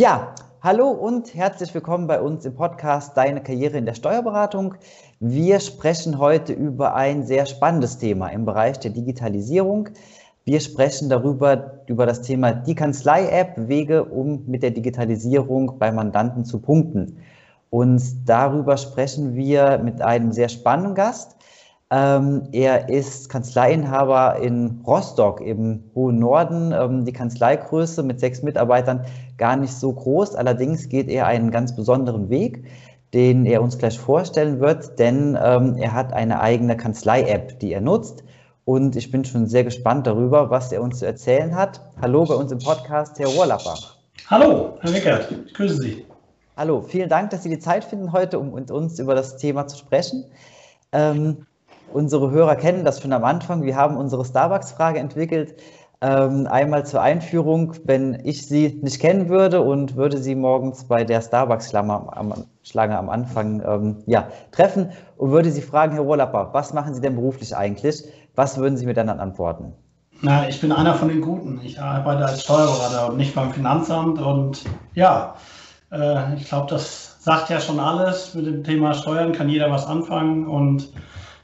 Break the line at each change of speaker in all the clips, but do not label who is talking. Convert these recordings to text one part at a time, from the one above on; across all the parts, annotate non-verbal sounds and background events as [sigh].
Ja, hallo und herzlich willkommen bei uns im Podcast Deine Karriere in der Steuerberatung. Wir sprechen heute über ein sehr spannendes Thema im Bereich der Digitalisierung. Wir sprechen darüber, über das Thema die Kanzlei-App, Wege, um mit der Digitalisierung bei Mandanten zu punkten. Und darüber sprechen wir mit einem sehr spannenden Gast. Ähm, er ist Kanzleiinhaber in Rostock im hohen Norden. Ähm, die Kanzleigröße mit sechs Mitarbeitern gar nicht so groß. Allerdings geht er einen ganz besonderen Weg, den er uns gleich vorstellen wird, denn ähm, er hat eine eigene Kanzlei-App, die er nutzt. Und ich bin schon sehr gespannt darüber, was er uns zu erzählen hat. Hallo bei uns im Podcast, Herr Rohrlapper.
Hallo, Herr Wickert, ich grüße Sie.
Hallo, vielen Dank, dass Sie die Zeit finden heute, um mit uns über das Thema zu sprechen. Ähm, unsere Hörer kennen das schon am Anfang. Wir haben unsere Starbucks-Frage entwickelt. Ähm, einmal zur Einführung, wenn ich Sie nicht kennen würde und würde Sie morgens bei der Starbucks-Schlange am, am, Anfang ähm, ja, treffen und würde Sie fragen, Herr Rohrlapper, was machen Sie denn beruflich eigentlich? Was würden Sie mir dann antworten?
Na, ich bin einer von den Guten. Ich arbeite als Steuerberater und nicht beim Finanzamt. Und ja, äh, ich glaube, das sagt ja schon alles. Mit dem Thema Steuern kann jeder was anfangen. Und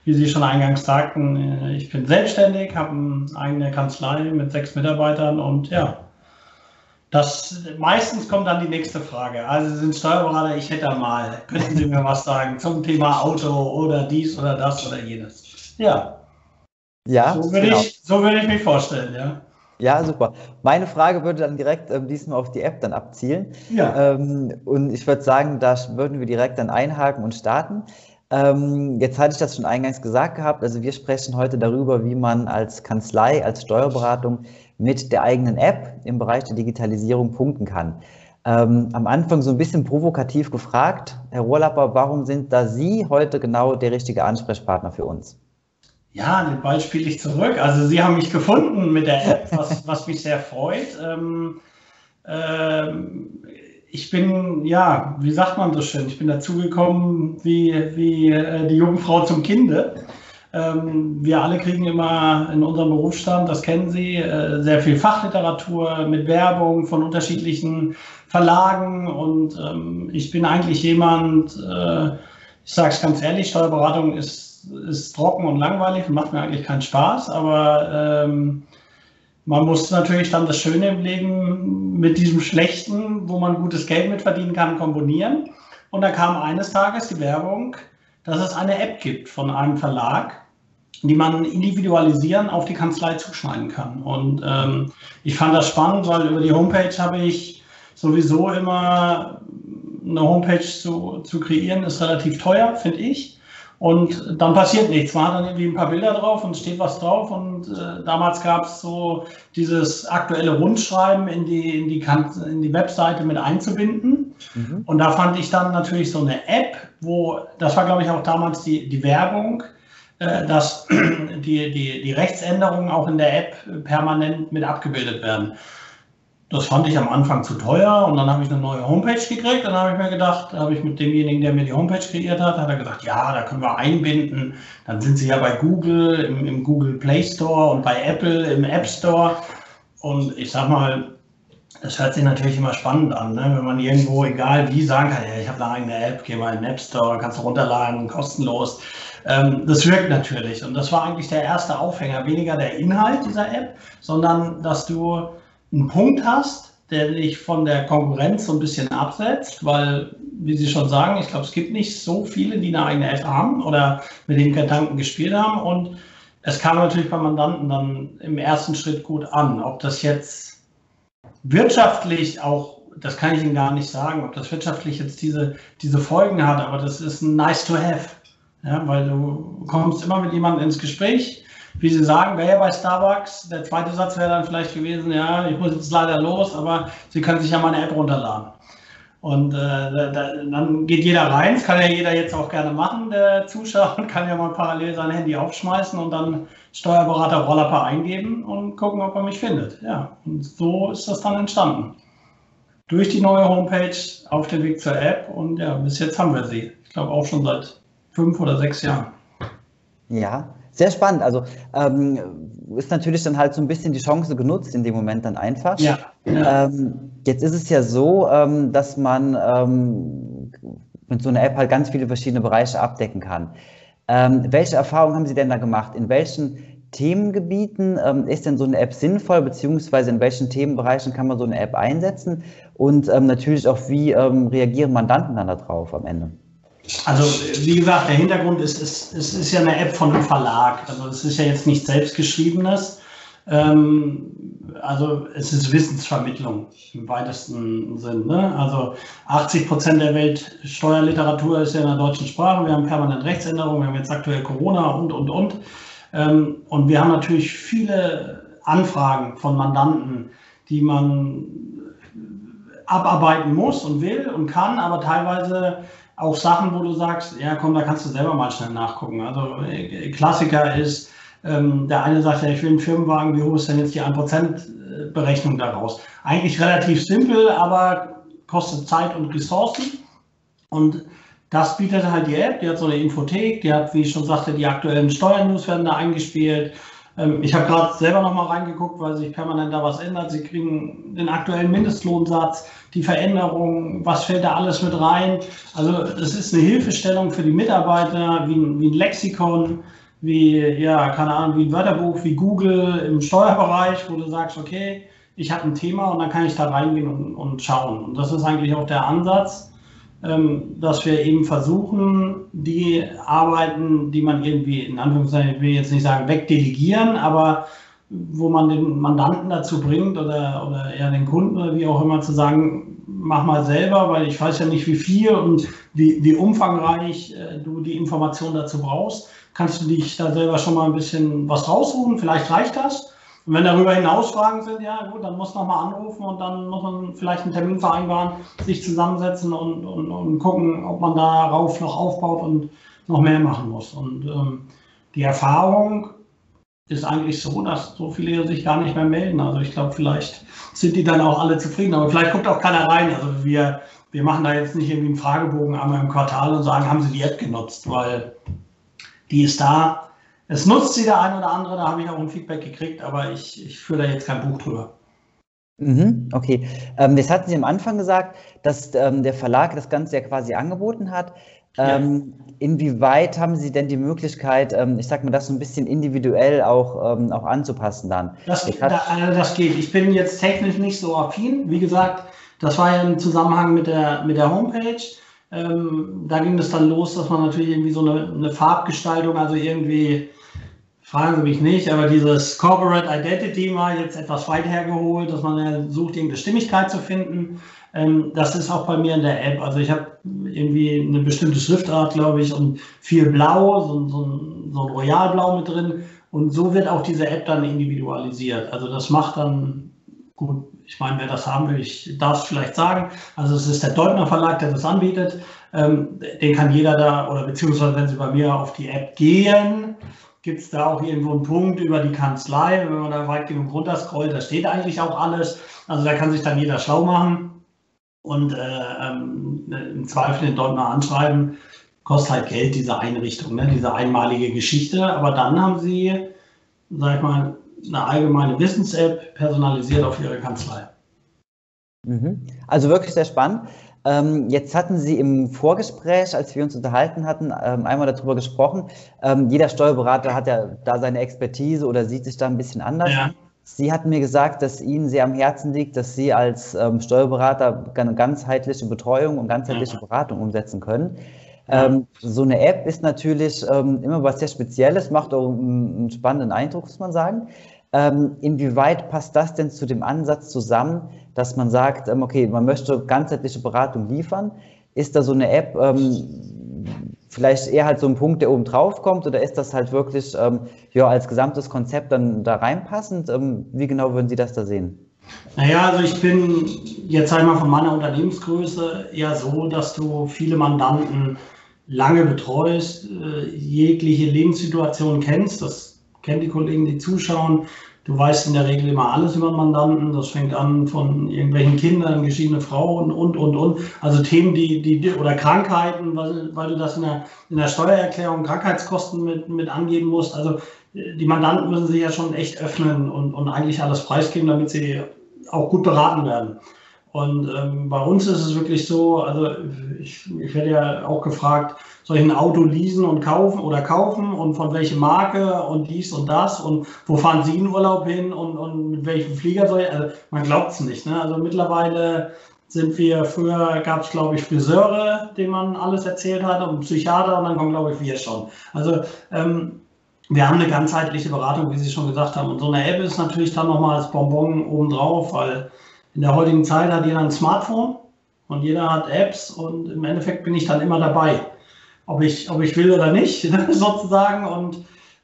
wie Sie schon eingangs sagten, äh, ich bin selbstständig, habe eine eigene Kanzlei mit sechs Mitarbeitern und ja, das meistens kommt dann die nächste Frage. Also Sie sind Steuerberater, ich hätte mal, könnten Sie mir was sagen zum Thema Auto oder dies oder das oder jenes? Ja. Ja, so würde, genau. ich, so würde ich mich vorstellen, ja.
Ja, super. Meine Frage würde dann direkt ähm, diesmal auf die App dann abzielen. Ja. Ähm, und ich würde sagen, da würden wir direkt dann einhaken und starten. Ähm, jetzt hatte ich das schon eingangs gesagt gehabt. Also wir sprechen heute darüber, wie man als Kanzlei, als Steuerberatung mit der eigenen App im Bereich der Digitalisierung punkten kann. Ähm, am Anfang so ein bisschen provokativ gefragt, Herr Rohrlapper, warum sind da Sie heute genau der richtige Ansprechpartner für uns?
Ja, den Ball spiele ich zurück. Also Sie haben mich gefunden mit der App, was, was mich sehr freut. Ähm, ähm, ich bin, ja, wie sagt man so schön, ich bin dazugekommen wie, wie äh, die Jungfrau zum Kinde. Ähm, wir alle kriegen immer in unserem Berufsstand, das kennen Sie, äh, sehr viel Fachliteratur mit Werbung von unterschiedlichen Verlagen und ähm, ich bin eigentlich jemand, äh, ich sage es ganz ehrlich, Steuerberatung ist, ist trocken und langweilig und macht mir eigentlich keinen Spaß, aber ähm, man muss natürlich dann das Schöne im Leben mit diesem Schlechten, wo man gutes Geld mit verdienen kann, kombinieren. Und da kam eines Tages die Werbung, dass es eine App gibt von einem Verlag, die man individualisieren auf die Kanzlei zuschneiden kann. Und ähm, ich fand das spannend, weil über die Homepage habe ich sowieso immer eine Homepage zu, zu kreieren, ist relativ teuer, finde ich. Und dann passiert nichts. Man hat dann irgendwie ein paar Bilder drauf und steht was drauf. Und äh, damals gab es so dieses aktuelle Rundschreiben in die, in die, in die Webseite mit einzubinden. Mhm. Und da fand ich dann natürlich so eine App, wo, das war glaube ich auch damals die, die Werbung, äh, dass [clears throat] die, die, die Rechtsänderungen auch in der App permanent mit abgebildet werden. Das fand ich am Anfang zu teuer und dann habe ich eine neue Homepage gekriegt. Dann habe ich mir gedacht, da habe ich mit demjenigen, der mir die Homepage kreiert hat, hat er gesagt, ja, da können wir einbinden. Dann sind sie ja bei Google, im, im Google Play Store und bei Apple im App Store. Und ich sag mal, das hört sich natürlich immer spannend an, ne? wenn man irgendwo, egal wie, sagen kann, ja, ich habe eine eigene App, geh mal in den App Store, kannst du runterladen, kostenlos. Ähm, das wirkt natürlich. Und das war eigentlich der erste Aufhänger, weniger der Inhalt dieser App, sondern dass du einen Punkt hast, der dich von der Konkurrenz so ein bisschen absetzt, weil, wie Sie schon sagen, ich glaube, es gibt nicht so viele, die eine eigene App haben oder mit dem Gedanken gespielt haben. Und es kam natürlich beim Mandanten dann im ersten Schritt gut an. Ob das jetzt wirtschaftlich auch, das kann ich Ihnen gar nicht sagen, ob das wirtschaftlich jetzt diese, diese Folgen hat, aber das ist ein nice to have. Ja, weil du kommst immer mit jemandem ins Gespräch, wie Sie sagen, wäre ja bei Starbucks. Der zweite Satz wäre dann vielleicht gewesen, ja, ich muss jetzt leider los, aber Sie können sich ja meine App runterladen. Und äh, da, dann geht jeder rein, das kann ja jeder jetzt auch gerne machen, der Zuschauer, kann ja mal parallel sein Handy aufschmeißen und dann Steuerberater Rollapper eingeben und gucken, ob er mich findet. Ja, und so ist das dann entstanden. Durch die neue Homepage auf dem Weg zur App und ja, bis jetzt haben wir sie. Ich glaube auch schon seit fünf oder sechs Jahren.
Ja, Sehr spannend. Also ähm, ist natürlich dann halt so ein bisschen die Chance genutzt in dem Moment dann einfach. Ja. ja. Ähm, jetzt ist es ja so, ähm, dass man ähm, mit so einer App halt ganz viele verschiedene Bereiche abdecken kann. Ähm, welche Erfahrungen haben Sie denn da gemacht? In welchen Themengebieten ähm, ist denn so eine App sinnvoll, beziehungsweise in welchen Themenbereichen kann man so eine App einsetzen? Und natürlich auch, wie reagieren Mandanten dann darauf am Ende?
Also wie gesagt, der Hintergrund ist, es ist, ist, ist, ja eine App von einem Verlag. Also es ist ja jetzt nicht selbstgeschriebenes. Ähm, also es ist Wissensvermittlung im weitesten Sinn. Ne? Also 80 Prozent der Weltsteuerliteratur ist ja in der deutschen Sprache. Wir haben permanent Rechtsänderungen, wir haben jetzt aktuell Corona und, und, und. Ähm, und wir haben natürlich viele Anfragen von Mandanten, die man abarbeiten muss und will und kann, aber teilweise auch Sachen, wo du sagst, ja komm, da kannst du selber mal schnell nachgucken. Also äh, Klassiker ist, ähm, der eine sagt ja, ich will einen Firmenwagen, wie hoch ist denn jetzt die 1% Berechnung daraus? Eigentlich relativ simpel, aber kostet Zeit und Ressourcen. Und das bietet halt die App, die hat so eine Infothek, die hat, wie ich schon sagte, die aktuellen Steuernews werden da eingespielt. Ähm, ich habe gerade selber noch mal reingeguckt, weil sich permanent da was ändert. Sie kriegen den aktuellen Mindestlohnsatz, die Veränderungen, was fällt da alles mit rein. Also das ist eine Hilfestellung für die Mitarbeiter, wie ein, wie ein Lexikon, wie, ja, keine Ahnung, wie ein Wörterbuch, wie Google im Steuerbereich, wo du sagst, okay, ich habe ein Thema und dann kann ich da reingehen und, und schauen. Und das ist eigentlich auch der Ansatz dass wir eben versuchen, die Arbeiten, die man irgendwie in Anführungszeichen, ich will jetzt nicht sagen wegdelegieren, aber wo man den Mandanten dazu bringt oder, oder eher den Kunden oder wie auch immer zu sagen, mach mal selber, weil ich weiß ja nicht, wie viel und wie, wie umfangreich äh, du die Information dazu brauchst. Kannst du dich da selber schon mal ein bisschen was raussuchen? Vielleicht reicht das. Und wenn darüber hinaus Fragen sind, ja gut, dann muss man mal anrufen und dann muss man vielleicht einen Termin vereinbaren, sich zusammensetzen und, und, und gucken, ob man darauf noch aufbaut und noch mehr machen muss. Und ähm, die Erfahrung ist eigentlich so, dass so viele sich gar nicht mehr melden. Also ich glaube, vielleicht sind die dann auch alle zufrieden, aber vielleicht guckt auch keiner rein. Also wir, wir machen da jetzt nicht irgendwie einen Fragebogen einmal im Quartal und sagen, haben Sie die App genutzt, weil die ist da, es nutzt sie der ein oder andere, da habe ich auch ein Feedback gekriegt, aber ich, ich führe da jetzt kein Buch drüber.
Mhm, okay. Ähm, das hatten Sie am Anfang gesagt, dass ähm, der Verlag das Ganze ja quasi angeboten hat. Ähm, ja. Inwieweit haben Sie denn die Möglichkeit, ähm, ich sag mal, das so ein bisschen individuell auch, ähm, auch anzupassen dann?
Das, da, also das geht. Ich bin jetzt technisch nicht so affin. Wie gesagt, das war ja im Zusammenhang mit der, mit der Homepage. Ähm, da ging es dann los, dass man natürlich irgendwie so eine, eine, Farbgestaltung, also irgendwie, fragen Sie mich nicht, aber dieses Corporate Identity mal jetzt etwas weit hergeholt, dass man sucht, irgendeine Stimmigkeit zu finden. Ähm, das ist auch bei mir in der App. Also ich habe irgendwie eine bestimmte Schriftart, glaube ich, und viel Blau, so, so, ein, so ein Royalblau mit drin. Und so wird auch diese App dann individualisiert. Also das macht dann gut ich meine, wer das haben will, ich darf es vielleicht sagen. Also es ist der Deutner Verlag, der das anbietet. Ähm, den kann jeder da, oder beziehungsweise wenn Sie bei mir auf die App gehen, gibt es da auch irgendwo einen Punkt über die Kanzlei. Wenn man da weit genug runterscrollt, da steht eigentlich auch alles. Also da kann sich dann jeder schlau machen und äh, ähm, im Zweifel den Deutner anschreiben. Kostet halt Geld, diese Einrichtung, ne? diese einmalige Geschichte. Aber dann haben Sie, sag ich mal, eine allgemeine Wissens-App personalisiert auf Ihre Kanzlei.
Mhm. Also wirklich sehr spannend. Ähm, jetzt hatten Sie im Vorgespräch, als wir uns unterhalten hatten, ähm, einmal darüber gesprochen. Ähm, jeder Steuerberater hat ja da seine Expertise oder sieht sich da ein bisschen anders. Ja. Sie hatten mir gesagt, dass Ihnen sehr am Herzen liegt, dass Sie als ähm, Steuerberater eine ganzheitliche Betreuung und ganzheitliche ja. Beratung umsetzen können. Ja. Ähm, so eine App ist natürlich ähm, immer was sehr Spezielles, macht auch einen, einen spannenden Eindruck, muss man sagen. Ähm, inwieweit passt das denn zu dem Ansatz zusammen, dass man sagt, ähm, okay, man möchte ganzheitliche Beratung liefern? Ist da so eine App ähm, vielleicht eher halt so ein Punkt, der oben drauf kommt, oder ist das halt wirklich ähm, ja, als gesamtes Konzept dann da reinpassend? Ähm, wie genau würden Sie das da sehen?
Naja, also ich bin jetzt einmal von meiner Unternehmensgröße eher so, dass du viele Mandanten lange betreust, äh, jegliche Lebenssituation kennst. Das kenne die Kollegen, die zuschauen. Du weißt in der Regel immer alles über Mandanten. Das fängt an von irgendwelchen Kindern, geschiedene Frauen und, und, und. Also Themen, die, die, oder Krankheiten, weil, weil du das in der, in der Steuererklärung Krankheitskosten mit, mit angeben musst. Also die Mandanten müssen sich ja schon echt öffnen und, und eigentlich alles preisgeben, damit sie auch gut beraten werden. Und ähm, bei uns ist es wirklich so, also ich, ich werde ja auch gefragt, soll ich ein Auto leasen und kaufen oder kaufen und von welcher Marke und dies und das und wo fahren Sie in Urlaub hin und, und mit welchem Flieger soll ich, also man glaubt es nicht. Ne? Also mittlerweile sind wir, früher gab es glaube ich Friseure, denen man alles erzählt hat und Psychiater und dann kommen glaube ich wir schon. Also ähm, wir haben eine ganzheitliche Beratung, wie Sie schon gesagt haben. Und so eine App ist natürlich dann nochmal als Bonbon obendrauf, weil in der heutigen Zeit hat jeder ein Smartphone und jeder hat Apps und im Endeffekt bin ich dann immer dabei, ob ich, ob ich will oder nicht, [laughs] sozusagen. Und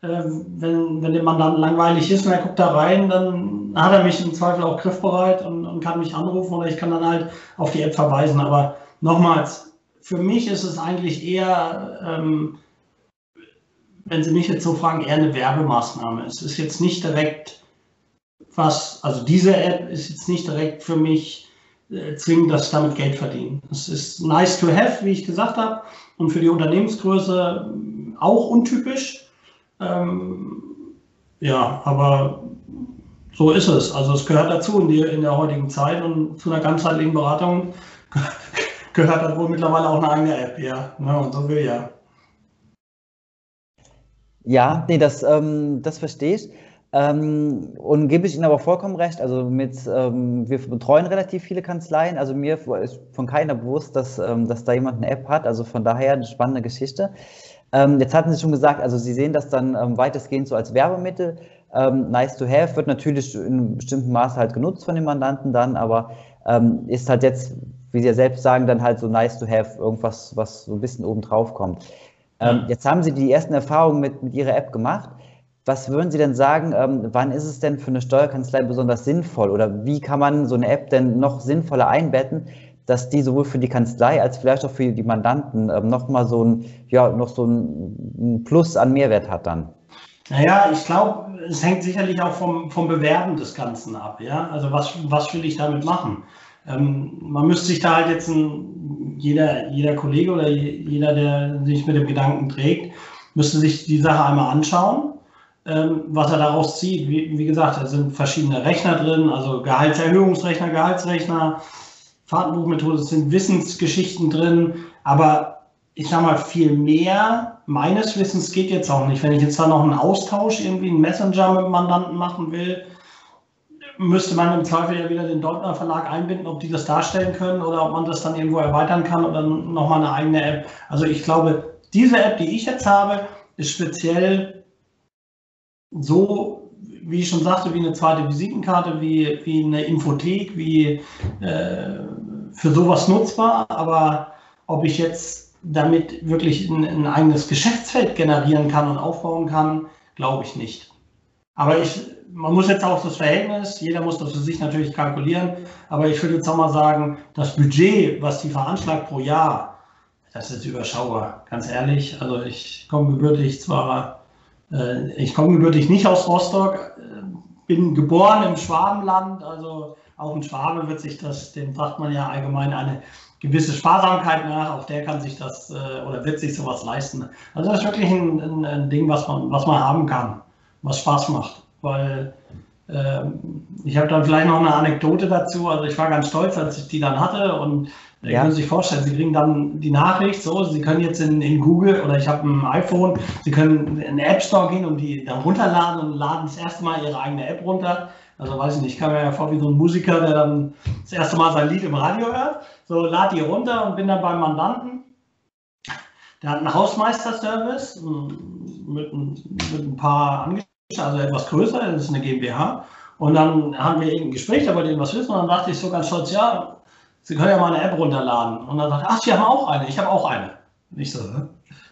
äh, wenn, wenn dem Mandanten langweilig ist und er guckt da rein, dann hat er mich im Zweifel auch griffbereit und, und kann mich anrufen oder ich kann dann halt auf die App verweisen. Aber nochmals, für mich ist es eigentlich eher, ähm, wenn Sie mich jetzt so fragen, eher eine Werbemaßnahme. Es ist jetzt nicht direkt was, also diese App ist jetzt nicht direkt für mich äh, zwingend, dass ich damit Geld verdiene. Es ist nice to have, wie ich gesagt habe, und für die Unternehmensgröße äh, auch untypisch. Ähm, ja, aber so ist es. Also es gehört dazu in, die, in der heutigen Zeit und zu einer ganzheitlichen Beratung [laughs] gehört dann wohl mittlerweile auch eine eigene App, ja. ja und so will ja.
Ja, nee, das, ähm, das verstehe ich. Ähm, und gebe ich Ihnen aber vollkommen recht. Also mit, ähm, wir betreuen relativ viele Kanzleien. Also mir ist von keiner bewusst, dass, ähm, dass da jemand eine App hat. Also von daher eine spannende Geschichte. Ähm, jetzt hatten Sie schon gesagt, also Sie sehen das dann ähm, weitestgehend so als Werbemittel. Ähm, nice to have wird natürlich in einem bestimmten Maße halt genutzt von den Mandanten dann, aber ist halt jetzt, wie Sie ja selbst sagen, dann halt so nice to have, irgendwas, was so ein bisschen oben drauf kommt. Jetzt haben Sie die ersten Erfahrungen mit, mit Ihrer App gemacht. Was würden Sie denn sagen, ähm, wann ist es denn für eine Steuerkanzlei besonders sinnvoll oder wie kann man so eine App denn noch sinnvoller einbetten, dass die sowohl für die Kanzlei als vielleicht auch für die Mandanten ähm, nochmal so ein, ja, noch so ein Plus an Mehrwert hat dann?
Naja, ich glaube, es hängt sicherlich auch vom, vom Bewerben des Ganzen ab. Ja? Also was, was will ich damit machen? Ähm, man müsste sich da halt jetzt ein, jeder, jeder Kollege oder jeder, der sich mit dem Gedanken trägt, müsste sich die Sache einmal anschauen ähm, was er daraus zieht. Wie, wie, gesagt, da sind verschiedene Rechner drin, also Gehaltserhöhungsrechner, Gehaltsrechner, Fahrtenbuchmethode, es sind Wissensgeschichten drin, aber ich sage mal, viel mehr meines Wissens geht jetzt auch nicht. Wenn ich jetzt da noch einen Austausch, irgendwie einen Messenger mit dem Mandanten machen will, müsste man im Zweifel ja wieder den Deutner Verlag einbinden, ob die das darstellen können oder ob man das dann irgendwo erweitern kann oder nochmal eine eigene App. Also ich glaube, diese App, die ich jetzt habe, ist speziell so, wie ich schon sagte, wie eine zweite Visitenkarte, wie, wie eine Infothek, wie äh, für sowas nutzbar. Aber ob ich jetzt damit wirklich ein, ein eigenes Geschäftsfeld generieren kann und aufbauen kann, glaube ich nicht. Aber ich, man muss jetzt auch das Verhältnis, jeder muss das für sich natürlich kalkulieren, aber ich würde jetzt auch mal sagen, das Budget, was die veranschlagt pro Jahr, das ist überschaubar, ganz ehrlich. Also ich komme gebürtig zwar ich komme gebürtig nicht aus Rostock, äh, bin geboren im Schwabenland, also auch ein Schwabe wird sich das, dem sagt man ja allgemein eine gewisse Sparsamkeit nach, auf der kann sich das äh, oder wird sich sowas leisten. Also das ist wirklich ein, ein, ein Ding, was man, was man haben kann, was Spaß macht, weil äh, ich habe dann vielleicht noch eine Anekdote dazu. Also ich war ganz stolz, als ich die dann hatte und ja. Sie können sich vorstellen, Sie kriegen dann die Nachricht, so, Sie können jetzt in, in Google oder ich habe ein iPhone, Sie können in den App Store gehen und die dann runterladen und laden das erste Mal Ihre eigene App runter. Also weiß ich nicht, ich kam mir ja vor wie so ein Musiker, der dann das erste Mal sein Lied im Radio hört. So, lad die runter und bin dann beim Mandanten. Der hat einen Hausmeisterservice mit, mit ein paar Angestellten, also etwas größer, das ist eine GmbH. Und dann haben wir irgendein Gespräch, da wollte was wissen und dann dachte ich so ganz stolz, ja, Sie können ja mal eine App runterladen. Und dann sagt ach, Sie haben auch eine. Ich habe auch eine. Ich so,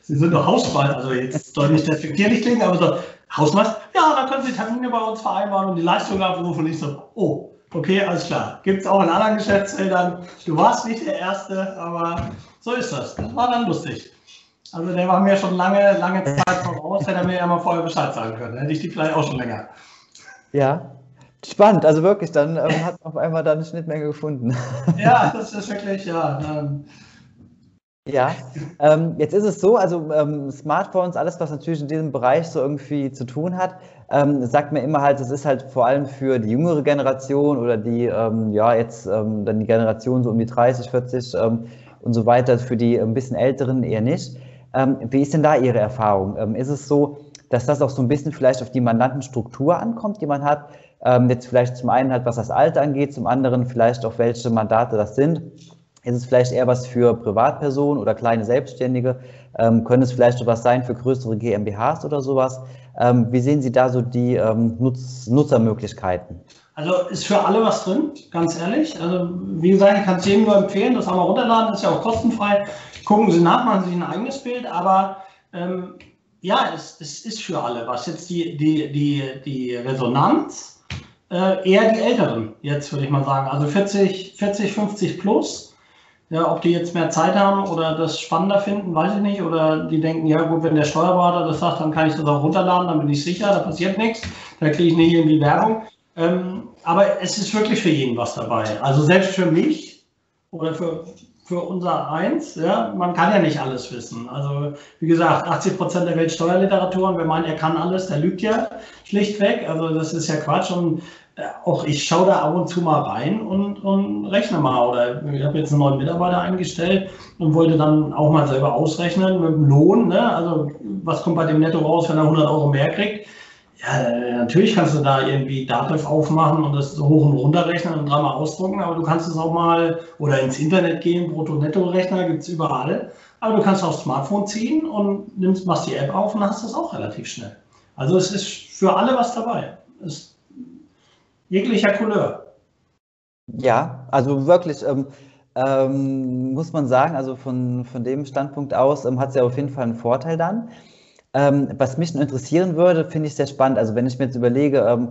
Sie sind doch Hausmeister. Also jetzt soll nicht despektierlich klingen, aber so, Hausmeister? Ja, dann können Sie Termine bei uns vereinbaren und die Leistung abrufen. Und ich so, oh, okay, alles klar. Gibt es auch in anderen Geschäftsfeldern. Du warst nicht der Erste, aber so ist das. Das war dann lustig. Also der war mir schon lange, lange Zeit voraus, hätte er mir ja mal vorher Bescheid sagen können. Hätte ich die vielleicht auch schon länger.
Ja, spannend. Also wirklich, dann ähm, hat man auf einmal da eine Schnittmenge gefunden. [laughs]
Ja, das ist wirklich, ja. Ähm,
ja, ähm, jetzt ist es so, also ähm, Smartphones, alles, was natürlich in diesem Bereich so irgendwie zu tun hat, ähm, sagt mir immer halt, es ist halt vor allem für die jüngere Generation oder die, ähm, ja, jetzt ähm, dann die Generation so um die 30, 40 ähm, und so weiter, für die ein bisschen älteren eher nicht. Wie ist denn da Ihre Erfahrung? ist es so, dass das auch so ein bisschen vielleicht auf die Mandantenstruktur ankommt, die man hat? jetzt vielleicht zum einen halt, was das Alter angeht, zum anderen vielleicht auch, welche Mandate das sind ist es vielleicht eher was für Privatpersonen oder kleine Selbstständige? Ähm, können es vielleicht was sein für größere GmbHs oder sowas? Ähm, wie sehen Sie da so die ähm, Nutz Nutzermöglichkeiten?
Also ist für alle was drin, ganz ehrlich. Also wie gesagt, ich kann es jedem nur empfehlen, das einmal runterladen, ist ja auch kostenfrei. Gucken Sie nach, machen Sie sich ein eigenes Bild, aber ähm, ja, es, es, ist für alle was. Jetzt die, die, die, die Resonanz, äh, eher die Älteren, jetzt würde ich mal sagen. Also 40, 40 50 plus ja, ob die jetzt mehr Zeit haben oder das spannender finden, weiß ich nicht. Oder die denken, ja gut, wenn der Steuerberater das sagt, dann kann ich das auch runterladen, dann bin ich sicher, da passiert nichts, da kriege ich nicht irgendwie Werbung. Ähm, aber es ist wirklich für jeden was dabei. Also selbst für mich oder für, für unser Eins, ja, man kann ja nicht alles wissen. Also wie gesagt, 80 Prozent der Weltsteuerliteratur und wer meint, er kann alles, der lügt ja schlichtweg. Also das ist ja Quatsch und auch ich schaue da ab und zu mal rein und, und rechne mal. Oder ich habe jetzt einen neuen Mitarbeiter eingestellt und wollte dann auch mal selber ausrechnen mit dem Lohn. Ne? Also was kommt bei dem Netto raus, wenn er 100 Euro mehr kriegt? Ja, natürlich kannst du da irgendwie Dativ aufmachen und das hoch und runter rechnen und dreimal ausdrucken, aber du kannst es auch mal oder ins Internet gehen, Brutto-Netto-Rechner gibt es überall. Aber du kannst aufs Smartphone ziehen und nimmst, machst die App auf und hast das auch relativ schnell. Also es ist für alle was dabei. Es jeglicher Couleur.
Ja, also wirklich, ähm, ähm, muss man sagen, also von, von dem Standpunkt aus ähm, hat es ja auf jeden Fall einen Vorteil dann. Ähm, was mich interessieren würde, finde ich sehr spannend. Also wenn ich mir jetzt überlege, ähm,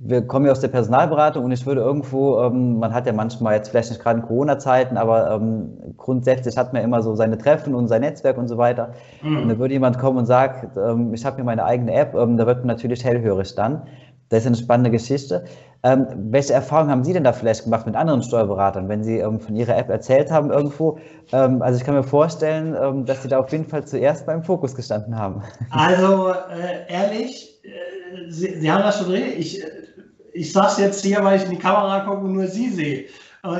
wir kommen ja aus der Personalberatung und ich würde irgendwo, ähm, man hat ja manchmal jetzt vielleicht nicht gerade in Corona-Zeiten, aber grundsätzlich hat man immer so seine Treffen und sein Netzwerk und so weiter. Mhm. Und da würde jemand kommen und sagt, ich habe hier meine eigene App, da wird man natürlich hellhörig dann. Das ist eine spannende Geschichte. Ähm, welche Erfahrungen haben Sie denn da vielleicht gemacht mit anderen Steuerberatern, wenn Sie ähm, von Ihrer App erzählt haben irgendwo? Ähm, also ich kann mir vorstellen, ähm, dass Sie da auf jeden Fall zuerst beim Fokus gestanden haben. [laughs]
Also äh, ehrlich, äh, Sie, Sie, haben das schon richtig. Ich, äh, ich sage es jetzt hier, weil ich in die Kamera gucke und nur Sie sehe.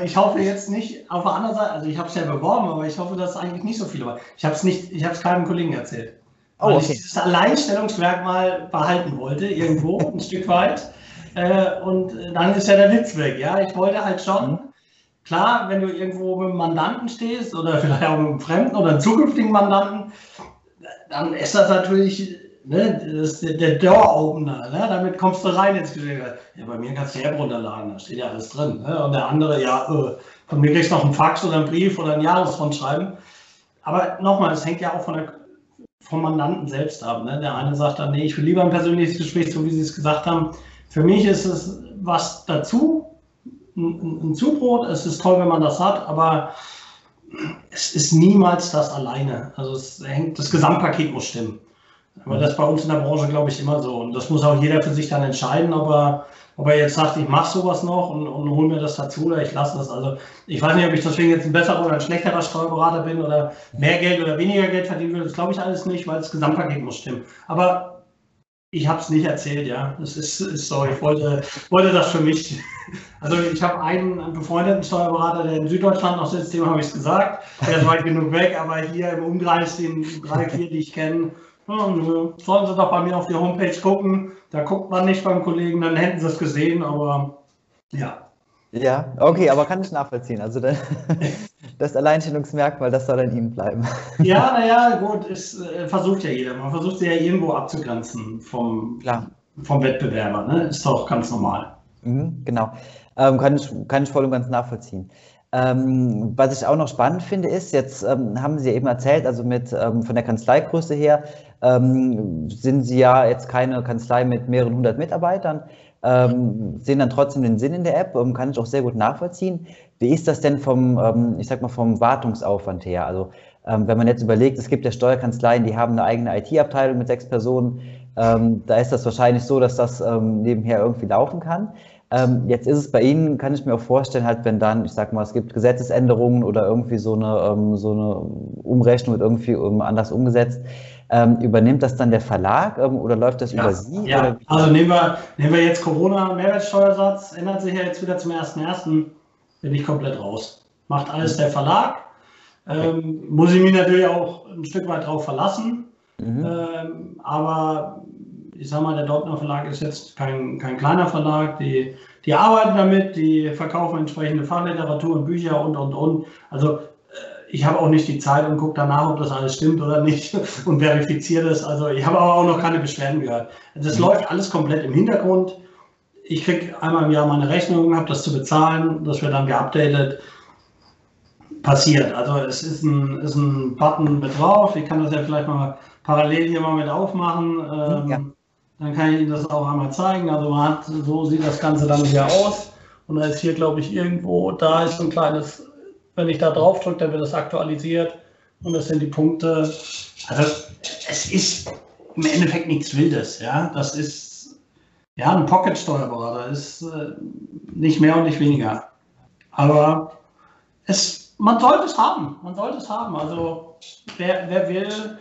Ich hoffe jetzt nicht auf der anderen Seite, also ich habe es ja beworben, aber ich hoffe, dass es eigentlich nicht so viele waren. Ich habe es nicht, ich habe es keinem Kollegen erzählt. Oh, weil okay. ich dieses Alleinstellungsmerkmal behalten wollte, irgendwo, ein Stück weit. Äh, und dann ist ja der Witz weg. Ja, ich wollte halt schon, mhm. klar, wenn du irgendwo mit einem Mandanten stehst oder vielleicht auch mit einem Fremden oder einem zukünftigen Mandanten, dann ist das natürlich ne, das der, der Door-Opener. Ne? Damit kommst du rein ins Gespräch. Ja, bei mir kannst du die App runterladen, da steht ja alles drin. Ne? Und der andere, ja, äh, von mir kriegst du noch einen Fax oder einen Brief oder ein Jahresfond schreiben. Aber nochmal, es hängt ja auch von der vom Mandanten selbst ab. Ne? Der eine sagt dann, nee, ich will lieber ein persönliches Gespräch, so wie Sie es gesagt haben. Für mich ist es was dazu, ein, Zubrot. Es ist toll, wenn man das hat, aber es ist niemals das alleine. Also es hängt, das Gesamtpaket muss stimmen. Aber das ist bei uns in der Branche, glaube ich, immer so. Und das muss auch jeder für sich dann entscheiden, ob er ob er jetzt sagt, ich mache sowas noch und, und hole mir das dazu oder ich lasse das. Also ich weiß nicht, ob ich deswegen jetzt ein besserer oder ein schlechterer Steuerberater bin oder mehr Geld oder weniger Geld verdienen will. Das glaube ich alles nicht, weil das Gesamtpaket muss stimmen. Aber ich habe es nicht erzählt, ja. Das ist, ist so. Ich wollte, wollte das für mich. [laughs] Also ich habe einen befreundeten Steuerberater, der in Süddeutschland noch sitzt, dem habe ich es gesagt. Der ist weit genug weg, aber hier im Umkreis, den drei, vier, die ich kenne, sollen Sie doch bei mir auf die Homepage gucken. Da guckt man nicht beim Kollegen, dann hätten Sie es gesehen, aber ja.
Ja, okay, aber kann ich nachvollziehen. Also [laughs] das Alleinstellungsmerkmal, das soll an Ihnen bleiben. [laughs]
Ja, naja, gut, es äh, versucht ja jeder. Man versucht sie ja irgendwo abzugrenzen vom, Klar. vom Wettbewerber. Ne? Ist doch ganz normal.
Mhm, genau. Ähm, kann, ich, kann ich voll und ganz nachvollziehen. Ähm, was ich auch noch spannend finde, ist, jetzt ähm, haben Sie eben erzählt, also mit ähm, von der Kanzleigröße her ähm, sind Sie ja jetzt keine Kanzlei mit mehreren hundert Mitarbeitern, ähm, sehen dann trotzdem den Sinn in der App, ähm, kann ich auch sehr gut nachvollziehen. Wie ist das denn vom, ich sag mal, vom Wartungsaufwand her? Also Ähm, wenn man jetzt überlegt, es gibt ja Steuerkanzleien, die haben eine eigene IT-Abteilung mit sechs Personen, ähm, da ist das wahrscheinlich so, dass das ähm, nebenher irgendwie laufen kann. Ähm, jetzt ist es bei Ihnen, kann ich mir auch vorstellen, halt, wenn dann, ich sag mal, es gibt Gesetzesänderungen oder irgendwie so eine, ähm, so eine Umrechnung wird irgendwie anders umgesetzt, ähm, übernimmt das dann der Verlag ähm, oder läuft das
ja,
über Sie?
Ja, also nehmen wir, nehmen wir jetzt Corona, Mehrwertsteuersatz, ändert sich ja jetzt wieder zum 1.1., bin ich komplett raus. Macht alles der Verlag. Ähm, muss ich mich natürlich auch ein Stück weit drauf verlassen. Mhm. Ähm, aber ich sag mal, der Dortner Verlag ist jetzt kein, kein kleiner Verlag. Die, die arbeiten damit, die verkaufen entsprechende Fachliteratur und Bücher und, und, und. Also ich habe auch nicht die Zeit und gucke danach, ob das alles stimmt oder nicht [laughs] und verifiziere das. Also ich habe aber auch noch keine Beschwerden gehört. Das mhm. läuft alles komplett im Hintergrund. Ich kriege einmal im Jahr meine Rechnung, habe das zu bezahlen, das wird dann geupdatet. Passiert. Also es ist ein, ist ein Button mit drauf. Ich kann das ja vielleicht mal parallel hier mal mit aufmachen. Ähm, ja. Dann kann ich Ihnen das auch einmal zeigen. Also man hat, so sieht das Ganze dann hier aus. Und da ist hier, glaube ich, irgendwo, da ist ein kleines, wenn ich da drauf drücke, dann wird das aktualisiert. Und das sind die Punkte. Also es ist im Endeffekt nichts Wildes. Ja, das ist ja ein Pocket-Steuerberater, ist äh, nicht mehr und nicht weniger. Aber es, man sollte es haben. Man sollte es haben. Also wer, wer will,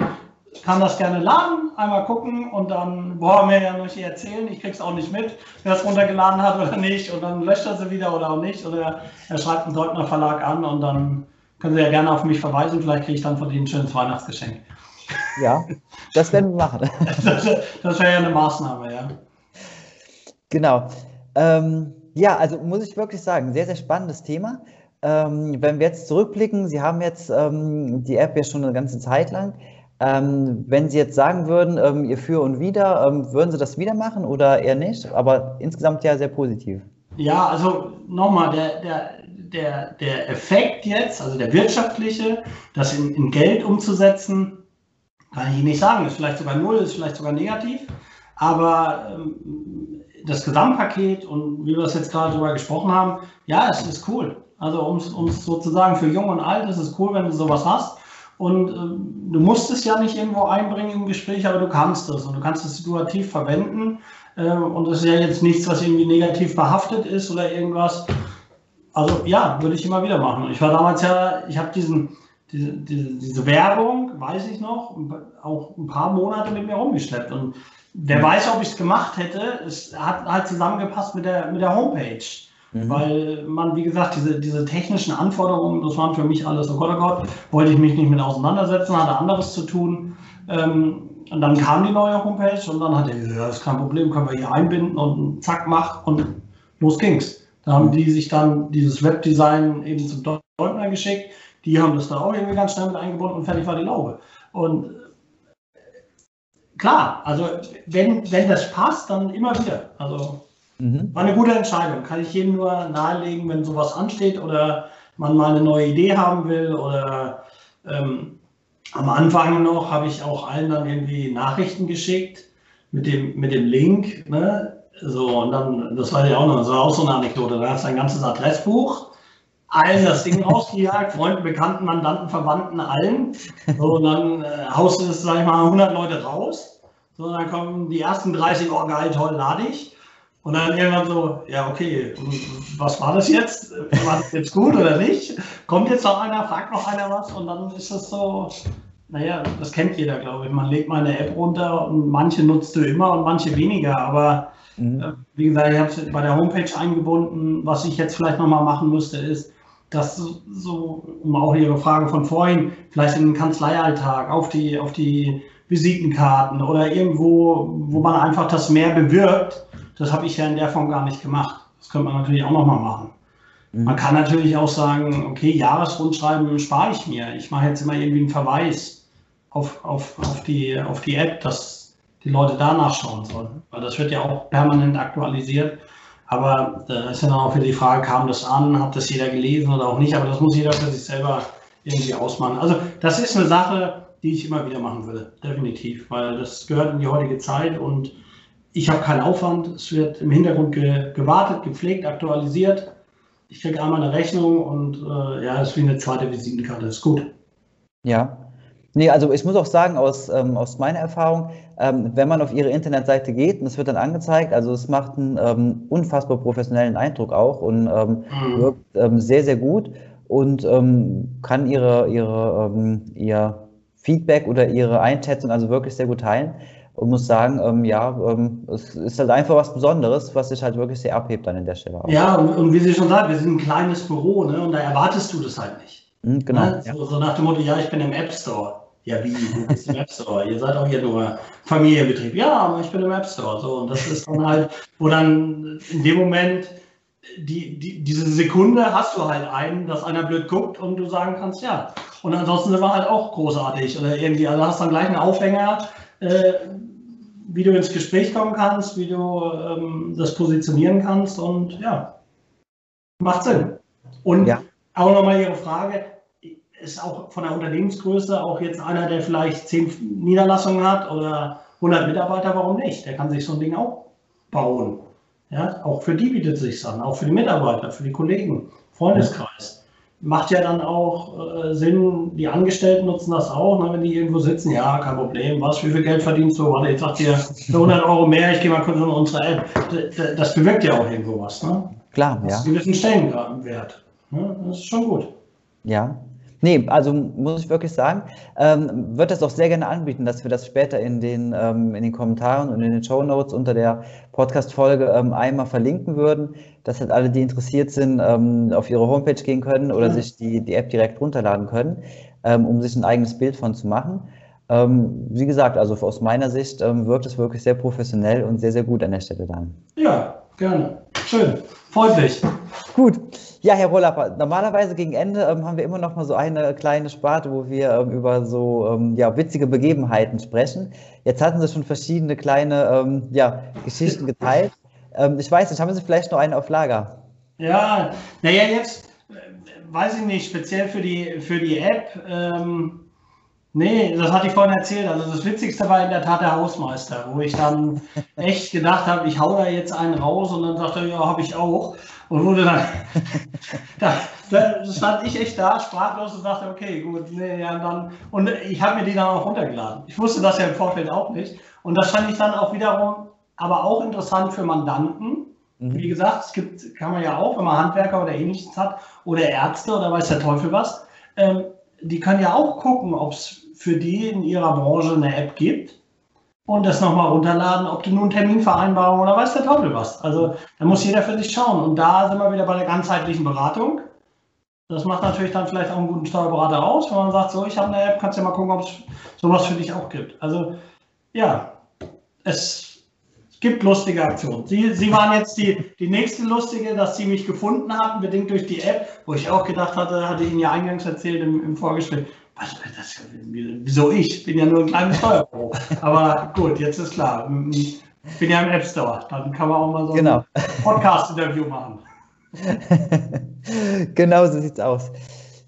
kann das gerne laden, einmal gucken und dann brauchen wir ja nicht erzählen. Ich krieg's auch nicht mit, wer es runtergeladen hat oder nicht. Und dann löscht er sie wieder oder auch nicht. Oder er schreibt einen Deutner Verlag an und dann können Sie ja gerne auf mich verweisen. Vielleicht kriege ich dann von Ihnen ein schönes Weihnachtsgeschenk.
Ja, das werden wir machen. [laughs]
das, das wäre ja eine Maßnahme, ja.
Genau. Ähm, ja, also muss ich wirklich sagen, sehr, sehr spannendes Thema. Ähm, wenn wir jetzt zurückblicken, Sie haben jetzt ähm, die App ja schon eine ganze Zeit lang. Ähm, wenn Sie jetzt sagen würden, ähm, ihr für und wieder, ähm, würden Sie das wieder machen oder eher nicht? Aber insgesamt ja sehr positiv.
Ja, also nochmal, der, der, der, der Effekt jetzt, also der wirtschaftliche, das in, in Geld umzusetzen, kann ich nicht sagen. Ist vielleicht sogar null, ist vielleicht sogar negativ. Aber ähm, das Gesamtpaket und wie wir es jetzt gerade darüber gesprochen haben, ja, es ist cool. Also um es sozusagen für Jung und Alt ist es cool, wenn du sowas hast. Und äh, du musst es ja nicht irgendwo einbringen im Gespräch, aber du kannst es und du kannst es situativ verwenden. Äh, und das ist ja jetzt nichts, was irgendwie negativ behaftet ist oder irgendwas. Also ja, würde ich immer wieder machen. Ich war damals ja, ich habe diesen, diese, diese, diese, Werbung, weiß ich noch, auch ein paar Monate mit mir rumgeschleppt. Und wer mhm. weiß, ob ich es gemacht hätte, es hat halt zusammengepasst mit der, mit der Homepage. Mhm. Weil man, wie gesagt, diese, diese technischen Anforderungen, das waren für mich alles, oh Gott, oh Gott, wollte ich mich nicht mit auseinandersetzen, hatte anderes zu tun. Ähm, und dann kam die neue Homepage und dann hat er gesagt, ja, ist kein Problem, können wir hier einbinden und zack, mach und los ging's. Da haben die sich dann dieses Webdesign eben zum Deutner geschickt. Die haben das da auch irgendwie ganz schnell mit eingebunden und fertig war die Laube. Und klar, also wenn, wenn das passt, dann immer wieder. Also Mhm. War eine gute Entscheidung. Kann ich jedem nur nahelegen, wenn sowas ansteht oder man mal eine neue Idee haben will oder ähm, am Anfang noch habe ich auch allen dann irgendwie Nachrichten geschickt mit dem, mit dem Link. Ne? So, und dann, das war ja auch noch, das war auch so eine Anekdote. Da hast du ein ganzes Adressbuch, allen das Ding [laughs] rausgejagt, Freunden, Bekannten, Mandanten, Verwandten, allen. So, und dann äh, haust du das, sag ich mal, 100 Leute raus. So, dann kommen die ersten 30, oh geil, toll, lade ich. Und dann irgendwann so, ja, okay, was war das jetzt? War das jetzt gut oder nicht? Kommt jetzt noch einer, fragt noch einer was und dann ist das so, naja, das kennt jeder, glaube ich. Man legt mal eine App runter und manche nutzt du immer und manche weniger. Aber mhm. äh, wie gesagt, ich habe es bei der Homepage eingebunden. Was ich jetzt vielleicht nochmal machen müsste, ist, dass so, um auch Ihre Frage von vorhin, vielleicht in den Kanzleialltag auf die, auf die Visitenkarten oder irgendwo, wo man einfach das mehr bewirkt, das habe ich ja in der Form gar nicht gemacht. Das könnte man natürlich auch nochmal machen. Mhm. Man kann natürlich auch sagen, okay, Jahresrundschreiben spare ich mir. Ich mache jetzt immer irgendwie einen Verweis auf, auf, auf, die, auf die App, dass die Leute da nachschauen sollen. Weil das wird ja auch permanent aktualisiert. Aber da ist ja dann auch wieder die Frage, kam das an, hat das jeder gelesen oder auch nicht. Aber das muss jeder für sich selber irgendwie ausmachen. Also das ist eine Sache, die ich immer wieder machen würde, definitiv, weil das gehört in die heutige Zeit und ich habe keinen Aufwand, es wird im Hintergrund ge gewartet, gepflegt, aktualisiert. Ich kriege einmal eine Rechnung und äh, ja, es ist wie eine zweite Visitenkarte, ist gut.
Ja. Nee, also ich muss auch sagen, aus, ähm, aus meiner Erfahrung, ähm, wenn man auf ihre Internetseite geht und es wird dann angezeigt, also es macht einen ähm, unfassbar professionellen Eindruck auch und ähm, mhm. wirkt ähm, sehr, sehr gut und ähm, kann ihre, ihre, ihr Feedback oder ihre Einschätzung also wirklich sehr gut teilen und muss sagen, ja, es ist halt einfach was Besonderes, was sich halt wirklich sehr abhebt dann in der Stelle.
Auch. Ja, und, und wie Sie schon sagen, wir sind ein kleines Büro ne, und da erwartest du das halt nicht.
Mhm, genau. Ne?
So, ja. so nach dem Motto, ja, ich bin im App Store. Ja, wie? Du bist im App Store. Ihr seid auch hier nur Familienbetrieb. Ja, aber ich bin im App Store. So, und das ist dann halt, wo dann in dem Moment die, die, diese Sekunde hast du halt einen, dass einer blöd guckt und du sagen kannst, ja. Und ansonsten sind wir halt auch großartig. Oder irgendwie, also hast dann gleich einen Aufhänger, äh, wie du ins Gespräch kommen kannst, wie du ähm, das positionieren kannst und ja, macht Sinn. Und ja. auch nochmal Ihre Frage, ist auch von der Unternehmensgröße auch jetzt einer, der vielleicht zehn Niederlassungen hat oder 100 Mitarbeiter, warum nicht? Der kann sich so ein Ding auch bauen. Ja, auch für die bietet es sich an, auch für die Mitarbeiter, für die Kollegen, Freundeskreis. Macht ja dann auch äh, Sinn, die Angestellten nutzen das auch, ne, wenn die irgendwo sitzen, ja, kein Problem, was, wie viel Geld verdienst du? Warte, ich sag dir für 100 Euro mehr, ich gehe mal kurz in unsere App. Das bewirkt ja auch irgendwo was. Ne?
Klar,
das
ja.
ist einen gewissen Stellenwert. Ne? Das ist schon gut.
Ja, Nee, also muss ich wirklich sagen, ähm, wird das auch sehr gerne anbieten, dass wir das später in den, ähm, in den Kommentaren und in den Show Notes unter der Podcast-Folge ähm, einmal verlinken würden, dass halt alle, die interessiert sind, ähm, auf ihre Homepage gehen können oder ja. sich die, die App direkt runterladen können, ähm, um sich ein eigenes Bild von zu machen. Ähm, wie gesagt, also aus meiner Sicht wirkt es wirklich sehr professionell und sehr, sehr gut an der Stelle dann.
Ja, gerne. Schön. Freut mich.
Gut. Ja, Herr Wollapper, normalerweise gegen Ende ähm, haben wir immer noch mal so eine kleine Sparte, wo wir ähm, über so ähm, ja, witzige Begebenheiten sprechen. Jetzt hatten Sie schon verschiedene kleine ähm, ja, Geschichten geteilt. Ähm, ich weiß nicht, haben Sie vielleicht noch eine auf Lager?
Ja, naja, jetzt äh, weiß ich nicht, speziell für die, für die App. Ähm, nee, das hatte ich vorhin erzählt. Also das Witzigste war in der Tat der Hausmeister, wo ich dann echt gedacht habe, ich hau da jetzt einen raus und dann sagte er, ja, habe ich auch. Und wurde dann, [laughs] da, da, stand ich echt da, sprachlos und dachte, okay, gut, nee, ja, dann, und ich habe mir die dann auch runtergeladen. Ich wusste das ja im Vorfeld auch nicht. Und das fand ich dann auch wiederum, aber auch interessant für Mandanten. Mhm. Wie gesagt, es gibt, kann man ja auch, wenn man Handwerker oder ähnliches hat oder Ärzte oder weiß der Teufel was, ähm, die können ja auch gucken, ob es für die in ihrer Branche eine App gibt und das nochmal runterladen, ob du nun Terminvereinbarung oder weiß der Teufel was. Also da muss jeder für sich schauen. Und da sind wir wieder bei der ganzheitlichen Beratung. Das macht natürlich dann vielleicht auch einen guten Steuerberater aus, wenn man sagt, so, ich habe eine App, kannst du ja mal gucken, ob es sowas für dich auch gibt. Also ja, es gibt lustige Aktionen. Sie, Sie waren jetzt die, die nächste lustige, dass Sie mich gefunden hatten, bedingt durch die App, wo ich auch gedacht hatte, hatte ich Ihnen ja eingangs erzählt im, im Vorgespräch, was, das, wieso ich? Ich bin ja nur ein kleines Steuerbüro. Aber gut, jetzt ist klar. Ich bin ja im App Store. Dann kann man auch mal so
genau.
ein Podcast-Interview machen. [laughs]
genau so sieht es aus.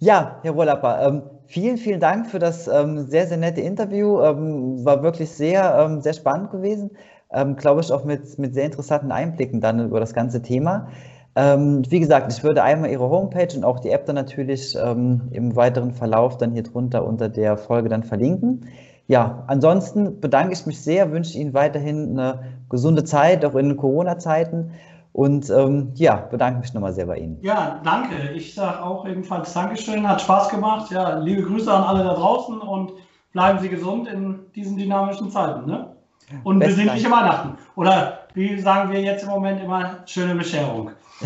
Ja, Herr Wollapper, ähm, vielen, vielen Dank für das ähm, sehr, sehr nette Interview. Ähm, war wirklich sehr, ähm, sehr spannend gewesen. Ähm, Glaube ich auch mit, mit sehr interessanten Einblicken dann über das ganze Thema. Ähm, wie gesagt, ich würde einmal Ihre Homepage und auch die App dann natürlich ähm, im weiteren Verlauf dann hier drunter unter der Folge dann verlinken. Ja, ansonsten bedanke ich mich sehr, wünsche Ihnen weiterhin eine gesunde Zeit, auch in Corona-Zeiten. Und ähm, ja, bedanke mich nochmal sehr bei Ihnen.
Ja, danke. Ich sage auch ebenfalls Dankeschön, hat Spaß gemacht. Ja, liebe Grüße an alle da draußen und bleiben Sie gesund in diesen dynamischen Zeiten. Ne? Und besinnliche Weihnachten. Oder wie sagen wir jetzt im Moment immer, schöne Bescherung.